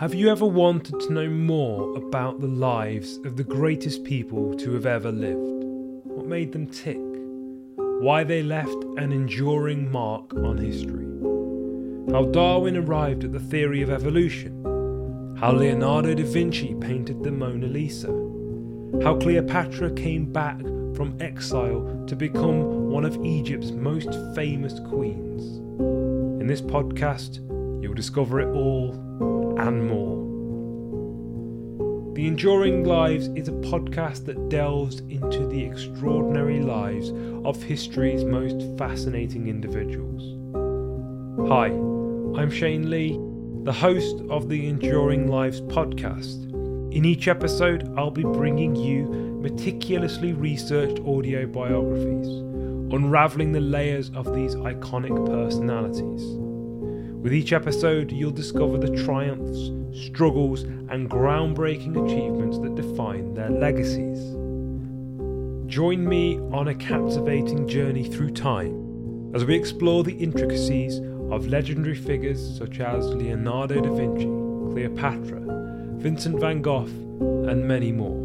Have you ever wanted to know more about the lives of the greatest people to have ever lived? What made them tick? Why they left an enduring mark on history? How Darwin arrived at the theory of evolution? How Leonardo da Vinci painted the Mona Lisa? How Cleopatra came back from exile to become one of Egypt's most famous queens? In this podcast, you'll discover it all and more. The Enduring Lives is a podcast that delves into the extraordinary lives of history's most fascinating individuals. Hi, I'm Shane Lee, the host of the Enduring Lives podcast. In each episode, I'll be bringing you meticulously researched audio biographies, unraveling the layers of these iconic personalities. With each episode, you'll discover the triumphs, struggles, and groundbreaking achievements that define their legacies. Join me on a captivating journey through time as we explore the intricacies of legendary figures such as Leonardo da Vinci, Cleopatra, Vincent van Gogh, and many more.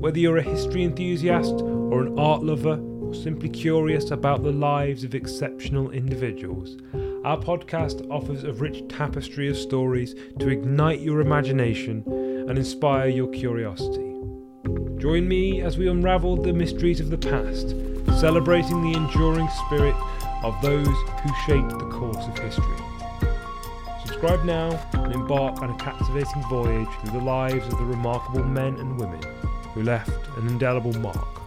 Whether you're a history enthusiast or an art lover simply curious about the lives of exceptional individuals, our podcast offers a rich tapestry of stories to ignite your imagination and inspire your curiosity. Join me as we unravel the mysteries of the past, celebrating the enduring spirit of those who shaped the course of history. Subscribe now and embark on a captivating voyage through the lives of the remarkable men and women who left an indelible mark.